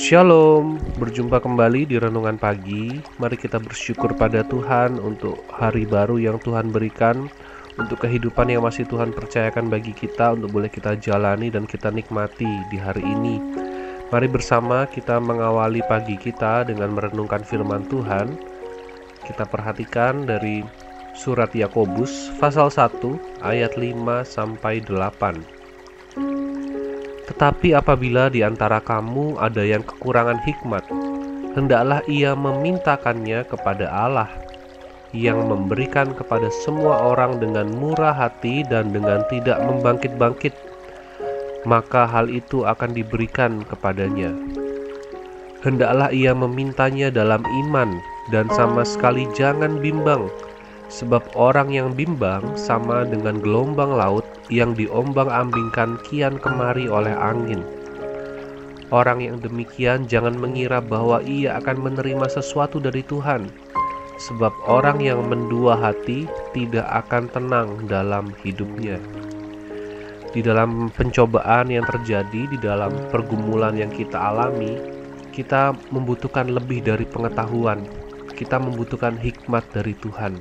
Shalom, berjumpa kembali di renungan pagi. Mari kita bersyukur pada Tuhan untuk hari baru yang Tuhan berikan, untuk kehidupan yang masih Tuhan percayakan bagi kita untuk boleh kita jalani dan kita nikmati di hari ini. Mari bersama kita mengawali pagi kita dengan merenungkan firman Tuhan. Kita perhatikan dari surat Yakobus pasal 1 ayat 5 sampai 8. Tetapi apabila di antara kamu ada yang kekurangan hikmat, hendaklah ia memintakannya kepada Allah, yang memberikan kepada semua orang dengan murah hati dan dengan tidak membangkit-bangkit, maka hal itu akan diberikan kepadanya. Hendaklah ia memintanya dalam iman dan sama sekali jangan bimbang, sebab orang yang bimbang sama dengan gelombang laut yang diombang-ambingkan kian kemari oleh angin. Orang yang demikian jangan mengira bahwa ia akan menerima sesuatu dari Tuhan, sebab orang yang mendua hati tidak akan tenang dalam hidupnya. Di dalam pencobaan yang terjadi, di dalam pergumulan yang kita alami, kita membutuhkan lebih dari pengetahuan. Kita membutuhkan hikmat dari Tuhan.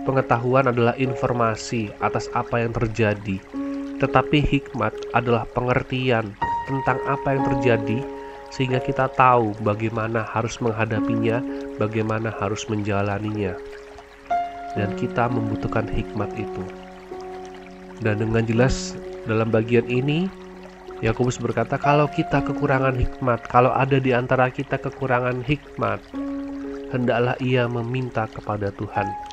Pengetahuan adalah informasi atas apa yang terjadi, tetapi hikmat adalah pengertian tentang apa yang terjadi, sehingga kita tahu bagaimana harus menghadapinya, bagaimana harus menjalaninya, dan kita membutuhkan hikmat itu. Dan dengan jelas, dalam bagian ini, Yakobus berkata, "Kalau kita kekurangan hikmat, kalau ada di antara kita kekurangan hikmat, hendaklah ia meminta kepada Tuhan."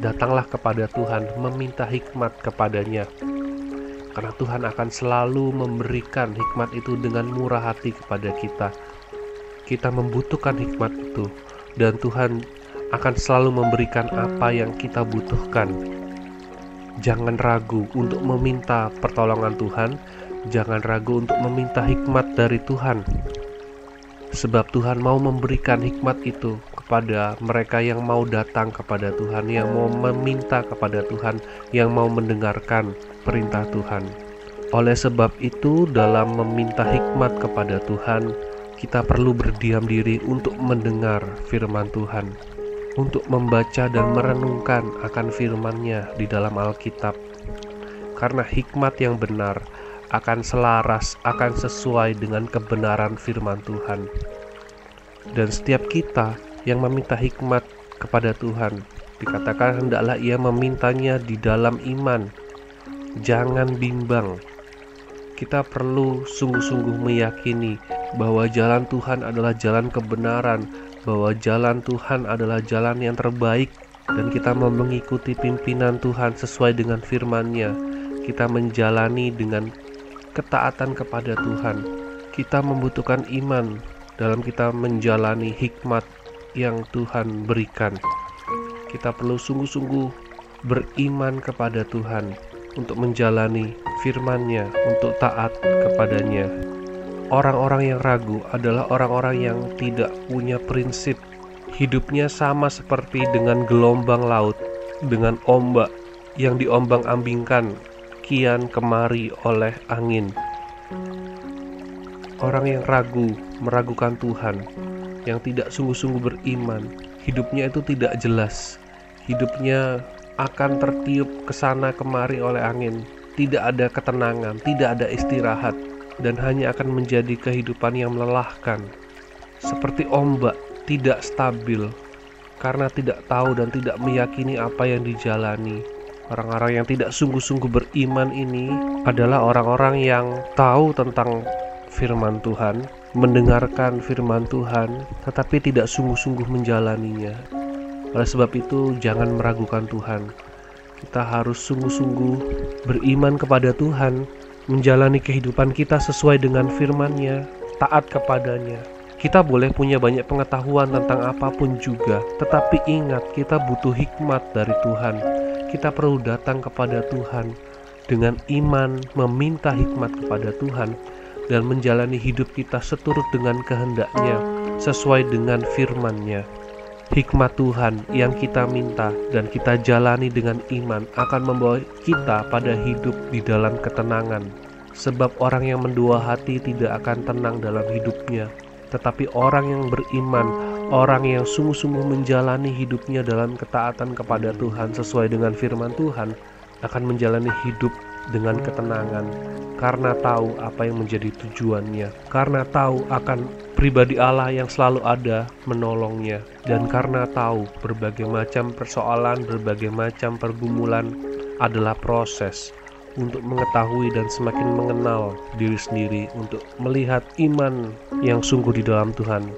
Datanglah kepada Tuhan, meminta hikmat kepadanya. Karena Tuhan akan selalu memberikan hikmat itu dengan murah hati kepada kita. Kita membutuhkan hikmat itu, dan Tuhan akan selalu memberikan apa yang kita butuhkan. Jangan ragu untuk meminta pertolongan Tuhan, jangan ragu untuk meminta hikmat dari Tuhan, sebab Tuhan mau memberikan hikmat itu kepada mereka yang mau datang kepada Tuhan, yang mau meminta kepada Tuhan, yang mau mendengarkan perintah Tuhan. Oleh sebab itu, dalam meminta hikmat kepada Tuhan, kita perlu berdiam diri untuk mendengar firman Tuhan, untuk membaca dan merenungkan akan firman-Nya di dalam Alkitab. Karena hikmat yang benar akan selaras, akan sesuai dengan kebenaran firman Tuhan. Dan setiap kita yang meminta hikmat kepada Tuhan. Dikatakan hendaklah ia memintanya di dalam iman. Jangan bimbang. Kita perlu sungguh-sungguh meyakini bahwa jalan Tuhan adalah jalan kebenaran, bahwa jalan Tuhan adalah jalan yang terbaik dan kita mau mengikuti pimpinan Tuhan sesuai dengan firman-Nya. Kita menjalani dengan ketaatan kepada Tuhan. Kita membutuhkan iman dalam kita menjalani hikmat yang Tuhan berikan. Kita perlu sungguh-sungguh beriman kepada Tuhan untuk menjalani firman-Nya, untuk taat kepadanya. Orang-orang yang ragu adalah orang-orang yang tidak punya prinsip. Hidupnya sama seperti dengan gelombang laut, dengan ombak yang diombang-ambingkan kian kemari oleh angin. Orang yang ragu, meragukan Tuhan, yang tidak sungguh-sungguh beriman, hidupnya itu tidak jelas. Hidupnya akan tertiup ke sana kemari oleh angin. Tidak ada ketenangan, tidak ada istirahat, dan hanya akan menjadi kehidupan yang melelahkan. Seperti ombak, tidak stabil, karena tidak tahu dan tidak meyakini apa yang dijalani. Orang-orang yang tidak sungguh-sungguh beriman ini adalah orang-orang yang tahu tentang firman Tuhan, mendengarkan firman Tuhan, tetapi tidak sungguh-sungguh menjalaninya. Oleh sebab itu, jangan meragukan Tuhan. Kita harus sungguh-sungguh beriman kepada Tuhan, menjalani kehidupan kita sesuai dengan firman-Nya, taat kepadanya. Kita boleh punya banyak pengetahuan tentang apa pun juga, tetapi ingat kita butuh hikmat dari Tuhan. Kita perlu datang kepada Tuhan dengan iman, meminta hikmat kepada Tuhan, dan menjalani hidup kita seturut dengan kehendaknya sesuai dengan firman-Nya. Hikmat Tuhan yang kita minta dan kita jalani dengan iman akan membawa kita pada hidup di dalam ketenangan, Sebab orang yang mendua hati tidak akan tenang dalam hidupnya, tetapi orang yang beriman, orang yang sungguh-sungguh menjalani hidupnya dalam ketaatan kepada Tuhan sesuai dengan firman Tuhan, akan menjalani hidup dengan ketenangan karena tahu apa yang menjadi tujuannya, karena tahu akan pribadi Allah yang selalu ada menolongnya, dan karena tahu berbagai macam persoalan, berbagai macam pergumulan adalah proses untuk mengetahui dan semakin mengenal diri sendiri, untuk melihat iman yang sungguh di dalam Tuhan,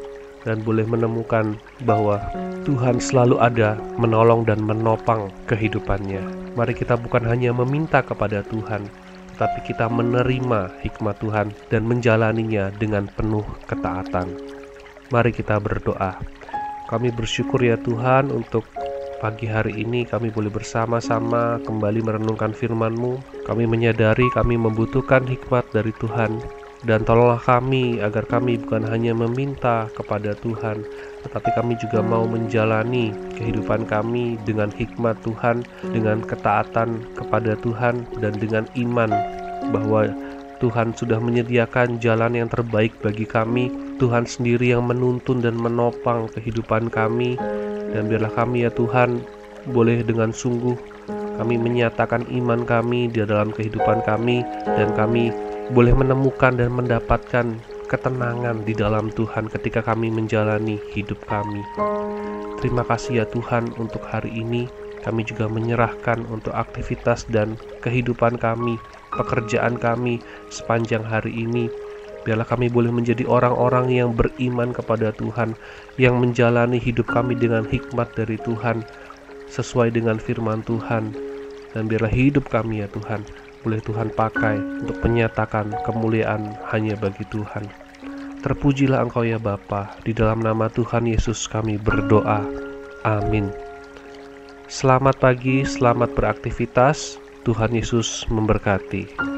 dan boleh menemukan bahwa Tuhan selalu ada menolong dan menopang kehidupannya. Mari kita bukan hanya meminta kepada Tuhan, tetapi kita menerima hikmat Tuhan dan menjalaninya dengan penuh ketaatan. Mari kita berdoa. Kami bersyukur ya Tuhan untuk Pagi hari ini kami boleh bersama-sama kembali merenungkan firman-Mu. Kami menyadari kami membutuhkan hikmat dari Tuhan. Dan tolonglah kami agar kami bukan hanya meminta kepada Tuhan, tetapi kami juga mau menjalani kehidupan kami dengan hikmat Tuhan, dengan ketaatan kepada Tuhan, dan dengan iman bahwa Tuhan sudah menyediakan jalan yang terbaik bagi kami. Tuhan sendiri yang menuntun dan menopang kehidupan kami, dan biarlah kami ya Tuhan boleh dengan sungguh kami menyatakan iman kami di dalam kehidupan kami dan kami boleh menemukan dan mendapatkan ketenangan di dalam Tuhan ketika kami menjalani hidup kami. Terima kasih ya Tuhan untuk hari ini. Kami juga menyerahkan untuk aktivitas dan kehidupan kami, pekerjaan kami sepanjang hari ini Biarlah kami boleh menjadi orang-orang yang beriman kepada Tuhan, yang menjalani hidup kami dengan hikmat dari Tuhan, sesuai dengan firman Tuhan. Dan biarlah hidup kami ya Tuhan, boleh Tuhan pakai untuk menyatakan kemuliaan hanya bagi Tuhan. Terpujilah Engkau ya Bapa, di dalam nama Tuhan Yesus kami berdoa. Amin. Selamat pagi, selamat beraktivitas. Tuhan Yesus memberkati.